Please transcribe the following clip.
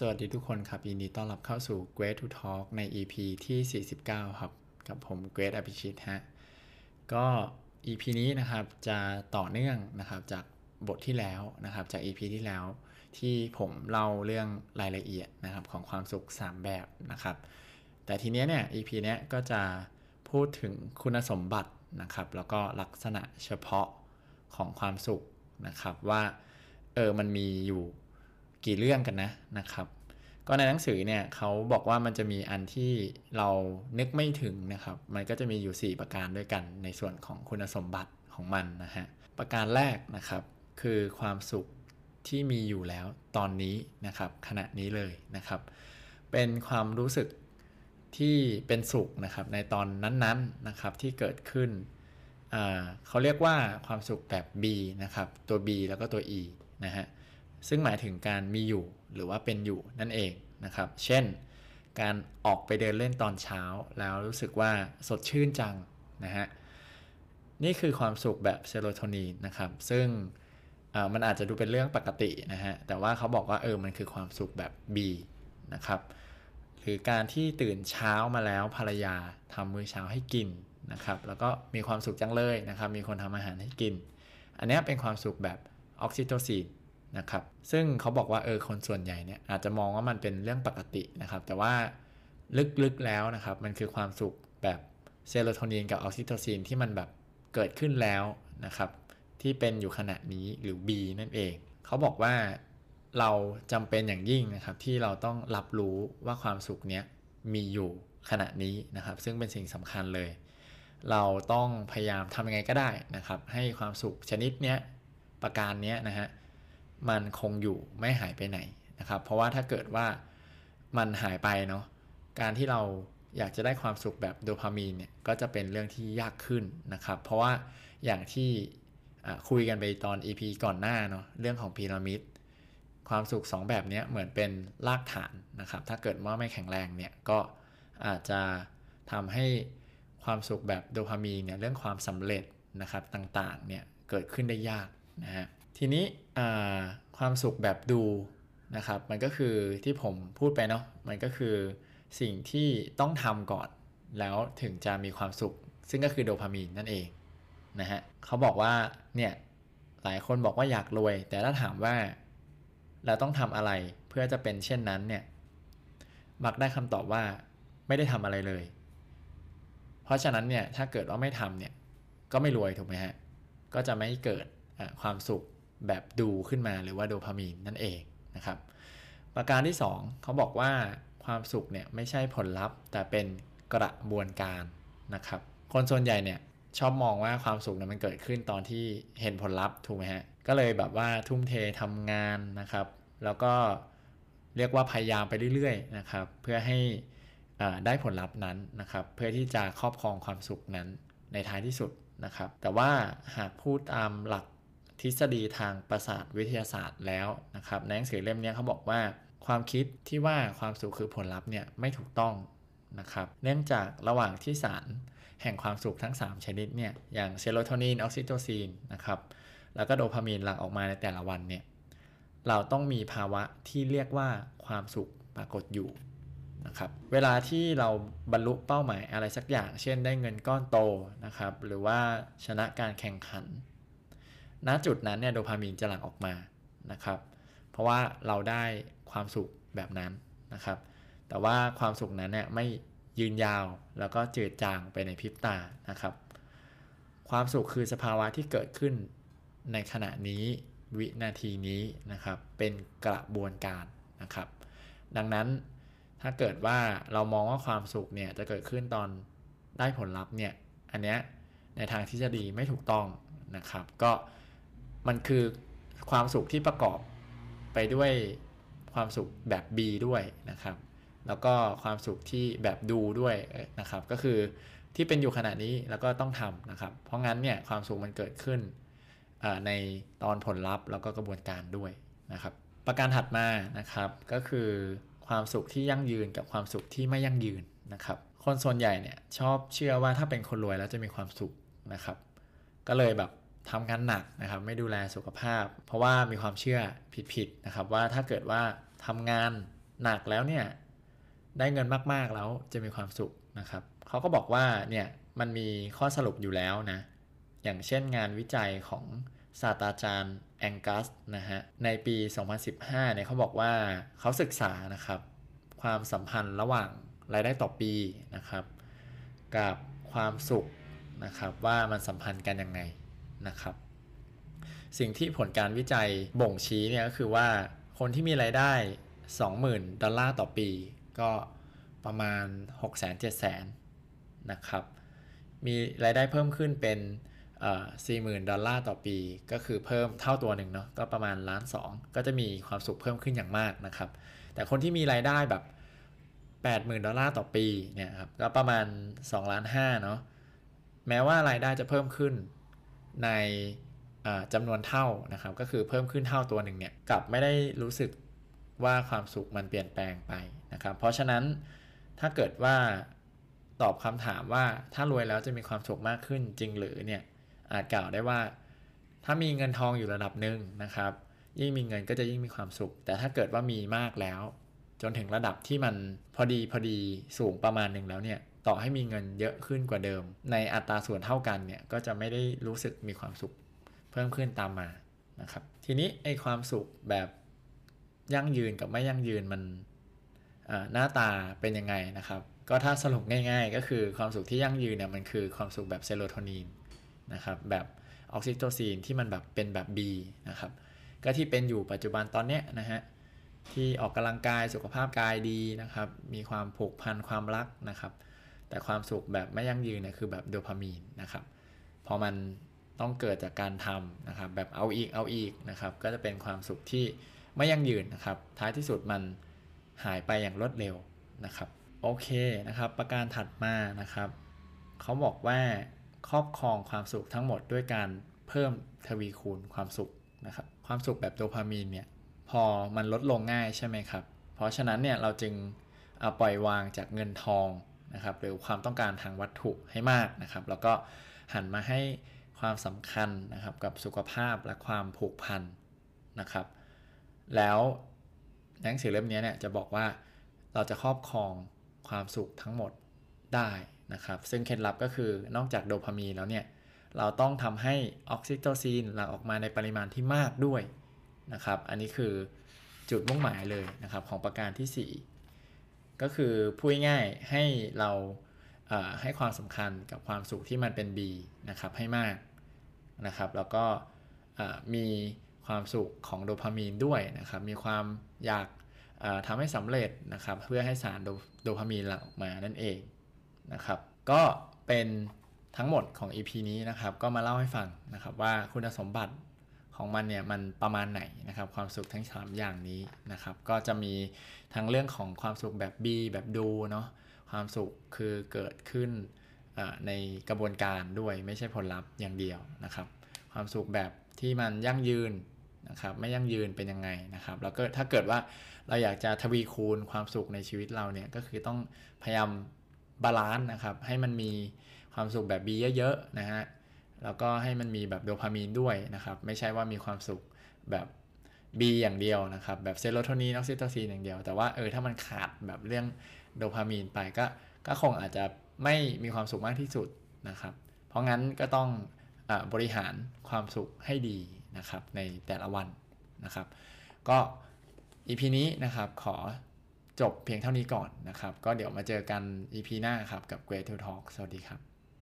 สวัสดีทุกคนครับ ยินดีต้อนรับเข้าสู่ Great to Talk ใน EP ที่ 49 ครับ กับผม Great อภิชิตฮะ ก็ EP นี้นะครับจะต่อเนื่องนะครับจากบทที่แล้วนะครับ จาก EP ที่แล้วที่ผมเล่าเรื่องรายละเอียดนะครับของความสุข 3 แบบนะครับ แต่ทีเนี้ยเนี่ย EP เนี้ยก็จะพูดถึงคุณสมบัตินะครับ แล้วก็ลักษณะเฉพาะของความสุขนะครับว่าเออมันมีอยู่ กี่เรื่องกันนะนะครับ ก็ในหนังสือเนี่ยเขาบอกว่ามันจะมีอันที่เรานึกไม่ถึงนะครับ มันก็จะมีอยู่ 4 ประการด้วยกันในส่วนของคุณสมบัติของมันนะฮะประการแรกนะครับคือความสุขที่มีอยู่แล้วตอนนี้นะครับขณะนี้เลยนะครับ เป็นความรู้สึกที่เป็นสุขนะครับในตอนนั้นๆนะครับที่เกิดขึ้น เขาเรียกว่าความสุขแบบ B นะครับตัว B แล้วก็ตัว E นะฮะ ซึ่งหมายถึงการมีอยู่หรือว่าเป็นอยู่นั่นเองนะครับ เช่น การออกไปเดินเล่นตอนเช้า แล้วรู้สึกว่าสดชื่นจังนะฮะนี่คือความสุขแบบเซโรโทนินนะครับ ซึ่งมันอาจจะดูเป็นเรื่องปกตินะฮะ แต่ว่าเขาบอกว่าเออ มันคือความสุขแบบ B นะครับ หรือการที่ตื่นเช้ามาแล้วภรรยาทำมื้อเช้าให้กินนะครับ แล้วก็มีความสุขจังเลยนะครับ มีคนทำอาหารให้กิน อันนี้เป็นความสุขแบบออกซิโตซิน นะครับ ซึ่งเขาบอกว่าเออคนส่วนใหญ่เนี่ยอาจจะมองว่ามันเป็นเรื่องปกตินะครับ แต่ว่าลึกๆแล้วนะครับ มันคือความสุขแบบเซโรโทนินกับออกซิโทซินที่มันแบบเกิดขึ้นแล้วนะครับ ที่เป็นอยู่ขณะนี้หรือ B นั่นเอง เขาบอกว่าเราจำเป็นอย่างยิ่งนะครับ ที่เราต้องรับรู้ว่าความสุขเนี้ยมีอยู่ขณะนี้นะครับ ซึ่งเป็นสิ่งสำคัญเลย เราต้องพยายามทำยังไงก็ได้นะครับ ให้ความสุขชนิดเนี้ยประการเนี้ยนะฮะ มันคงอยู่ไม่หายไปไหนนะครับ เพราะว่าถ้าเกิดว่ามันหายไปเนาะการที่เราอยากจะได้ความสุขแบบโดพามีนเนี่ยก็จะเป็นเรื่องที่ยากขึ้นนะครับ เพราะว่าอย่างที่คุยกันไปตอน EP ก่อนหน้าเนาะเรื่องของพีระมิดความสุข 2 แบบนี้เหมือนเป็นรากฐานนะครับ ถ้าเกิดว่าไม่แข็งแรงเนี่ยก็อาจจะทำให้ความสุขแบบโดพามีนเนี่ยเรื่องความสำเร็จนะครับต่างๆเนี่ยเกิดขึ้นได้ยากนะฮะ ทีนี้ความสุขแบบดูนะครับ มันก็คือที่ผมพูดไปเนาะมันก็คือสิ่งที่ต้องทำก่อน แล้วถึงจะมีความสุข ซึ่งก็คือโดพามีนนั่นเองนะฮะเขาบอกว่าเนี่ยหลายคนบอกว่าอยากรวย แต่ถ้าถามว่าเราต้องทำอะไรเพื่อจะเป็นเช่นนั้นเนี่ยมักได้คำตอบว่าไม่ได้ทำอะไรเลย เพราะฉะนั้นเนี่ยถ้าเกิดว่าไม่ทำเนี่ยก็ไม่รวยถูกไหมฮะก็จะไม่เกิดความสุข แบบดูขึ้นมาหรือว่าโดพามีนนั่นเองนะครับ ประการที่ 2เขาบอกว่าความสุขเนี่ยไม่ใช่ผลลัพธ์ แต่เป็นกระบวนการนะครับ คนส่วนใหญ่เนี่ยชอบมองว่าความสุขเนี่ยมันเกิดขึ้นตอนที่เห็นผลลัพธ์ถูกไหมฮะ ก็เลยแบบว่าทุ่มเททำงานนะครับ แล้วก็เรียกว่าพยายามไปเรื่อยๆนะครับ เพื่อให้ได้ผลลัพธ์นั้นนะครับ เพื่อที่จะครอบครองความสุขนั้นในท้ายที่สุดนะครับ แต่ว่าหากพูดตามหลัก ทฤษฎีทางประสาทวิทยาศาสตร์แล้วนะครับในหนังสือเล่มนี้เขาบอกว่า ความคิดที่ว่าความสุขคือผลลัพธ์เนี่ยไม่ถูกต้องนะครับเนื่องจากระหว่างที่สารแห่งความสุขทั้ง 3 ชนิดเนี่ยอย่างเซโรโทนินออกซิโตซินนะครับแล้วก็โดพามีนหลั่งออกมาในแต่ละวันเนี่ยเราต้องมีภาวะที่เรียกว่าความสุขปรากฏอยู่นะครับเวลาที่เราบรรลุเป้าหมายอะไรสักอย่าง เช่นได้เงินก้อนโตนะครับหรือว่าชนะการแข่งขัน ณจุดนั้นเนี่ยโดพามีนจะหลั่งออกมานะครับ เพราะว่าเราได้ความสุขแบบนั้นนะครับ แต่ว่าความสุขนั้นเนี่ยไม่ยืนยาวแล้วก็จืดจางไปในพริบตานะครับ ความสุขคือสภาวะที่เกิดขึ้นในขณะนี้วินาทีนี้นะครับเป็นกระบวนการนะครับ ดังนั้นถ้าเกิดว่าเรามองว่าความสุขเนี่ยจะเกิดขึ้นตอนได้ผลลัพธ์เนี่ยอันเนี้ยในทางทฤษฎีไม่ถูกต้องนะครับ ก็ มันคือความสุขที่ประกอบไปด้วยความสุขแบบ B ด้วยนะครับ แล้วก็ความสุขที่แบบดูด้วยนะครับ ก็คือที่เป็นอยู่ขณะนี้แล้วก็ต้องทำนะครับ เพราะงั้นเนี่ยความสุขมันเกิดขึ้นในตอนผลลัพธ์แล้วก็กระบวนการด้วยนะครับ ประการถัดมานะครับก็คือความสุขที่ยั่งยืนกับความสุขที่ไม่ยั่งยืนนะครับ คนส่วนใหญ่เนี่ยชอบเชื่อว่าถ้าเป็นคนรวยแล้วจะมีความสุขนะครับ ก็เลยแบบ ทำงานหนักนะครับ ไม่ดูแลสุขภาพ เพราะว่ามีความเชื่อผิดๆนะครับ ว่าถ้าเกิดว่าทำงานหนักแล้วเนี่ยได้เงินมากๆแล้วจะมีความสุขนะครับเขาก็บอกว่าเนี่ยมันมีข้อสรุปอยู่แล้วนะอย่างเช่นงานวิจัยของศาสตราจารย์แองกัสนะฮะในปี 2015เนี่ยเขาบอกว่าเขาศึกษานะครับความสัมพันธ์ระหว่างรายได้ต่อปีนะครับ กับความสุขนะครับว่ามันสัมพันธ์กันยังไง นะครับ สิ่งที่ผลการวิจัยบ่งชี้เนี่ยก็คือว่าคนที่มีรายได้ 20,000 ดอลลาร์ต่อปี ก็ประมาณ6 7 0 0 0 0นะครับ มีรายได้เพิ่มขึ้นเป็นสี่หมื่นดอลลาร์ต่อปี ก็คือเพิ่มเท่าตัวหนึ่งเนาะก็ประมาณล้านสองก็จะมีความสุขเพิ่มขึ้นอย่างมากนะครับ แต่คนที่มีรายได้แบบ 80,000 ดอลลาร์ต่อปีเนี่ยครับก็ประมาณ2ล้าน5เนาะแม้ว่ารายได้จะเพิ่มขึ้น ในจำนวนเท่านะครับ ก็คือเพิ่มขึ้นเท่าตัวหนึ่งเนี่ยกลับไม่ได้รู้สึกว่าความสุขมันเปลี่ยนแปลงไปนะครับ เพราะฉะนั้นถ้าเกิดว่าตอบคำถามว่าถ้ารวยแล้วจะมีความสุขมากขึ้นจริงหรือเนี่ยอาจกล่าวได้ว่า ถ้ามีเงินทองอยู่ระดับหนึ่งนะครับ ยิ่งมีเงินก็จะยิ่งมีความสุข แต่ถ้าเกิดว่ามีมากแล้ว จนถึงระดับที่มันพอดีพอดีสูงประมาณหนึ่งแล้วเนี่ย ต่อให้มีเงินเยอะขึ้นกว่าเดิม ในอัตราส่วนเท่ากันเนี่ยก็จะไม่ได้รู้สึกมีความสุขเพิ่มขึ้นตามมานะครับทีนี้ไอความสุขแบบยั่งยืนกับไม่ยั่งยืนมันหน้าตาเป็นยังไงนะครับ ก็ถ้าสรุปง่าย ๆ ก็คือความสุขที่ยั่งยืนเนี่ยมันคือความสุขแบบเซโรโทนินนะครับแบบออกซิโตซินที่มันแบบเป็นแบบ B นะครับก็ที่เป็นอยู่ปัจจุบันตอนเนี้ยนะฮะที่ออกกำลังกายสุขภาพกายดีนะครับ มีความผูกพันความรักนะครับ แต่ความสุขแบบไม่ยั่งยืนเนี่ยคือแบบโดพามีนนะครับพอมันต้องเกิดจากการทำนะครับแบบเอาอีกเอาอีกนะครับก็จะเป็นความสุขที่ไม่ยั่งยืนนะครับ ท้ายที่สุดมันหายไปอย่างรวดเร็วนะครับโอเคนะครับประการถัดมานะครับเขาบอกว่าครอบครองความสุขทั้งหมดด้วยการเพิ่มทวีคูณความสุขนะครับความสุขแบบโดพามีนเนี่ยพอมันลดลงง่ายใช่ไหมครับ เพราะฉะนั้นเนี่ยเราจึงเอาปล่อยวางจากเงินทอง นะครับหรือความต้องการทางวัตถุให้มากนะครับ แล้วก็หันมาให้ความสำคัญนะครับกับสุขภาพและความผูกพันนะครับ แล้วหนังสือเล่มนี้เนี่ยจะบอกว่าเราจะครอบครองความสุขทั้งหมดได้นะครับ ซึ่งเคล็ดลับก็คือนอกจากโดพามีนแล้วเนี่ยเราต้องทำให้ออกซิโตซินหลั่งออกมาในปริมาณที่มากด้วยนะครับ อันนี้คือจุดมุ่งหมายเลยนะครับของประการที่ 4 ก็คือพูดง่ายให้เราให้ความสำคัญกับความสุขที่มันเป็น B นะครับให้มากนะครับแล้วก็มีความสุขของโดพามีนด้วยนะครับมีความอยากทำให้สำเร็จนะครับเพื่อให้สารโดพามีนหลั่งออกมานั่นเองนะครับก็เป็นทั้งหมดของ EP นี้นะครับก็มาเล่าให้ฟังนะครับว่าคุณสมบัติ ของมันเนี่ยมันประมาณไหนนะครับ ความสุขทั้ง 3 อย่างนี้นะครับ ก็จะมีทั้งเรื่องของความสุขแบบ B แบบดูเนาะความสุขคือเกิดขึ้นในกระบวนการด้วยไม่ใช่ผลลัพธ์อย่างเดียวนะครับ ความสุขแบบที่มันยั่งยืนนะครับไม่ยั่งยืนเป็นยังไงนะครับแล้วก็ถ้าเกิดว่าเราอยากจะทวีคูณความสุขในชีวิตเราเนี่ยก็คือต้องพยายาม balance นะครับให้มันมีความสุขแบบ B เยอะๆนะฮะ แล้วก็ให้มันมีแบบโดพามีนด้วยนะครับ ไม่ใช่ว่ามีความสุขแบบ B อย่างเดียวนะครับ แบบเซโรโทนินออกซิโตซินอย่างเดียว แต่ว่าเออถ้ามันขาดแบบเรื่องโดพามีนไปก็ก็คงอาจจะไม่มีความสุขมากที่สุดนะครับ เพราะงั้นก็ต้องอบริหารความสุขให้ดีนะครับในแต่ละวันนะครับ ก็ EP นี้นะครับขอจบเพียงเท่านี้ก่อนนะครับ ก็เดี๋ยวมาเจอกัน EP หน้าครับกับ Great to Talk สวัสดีครับ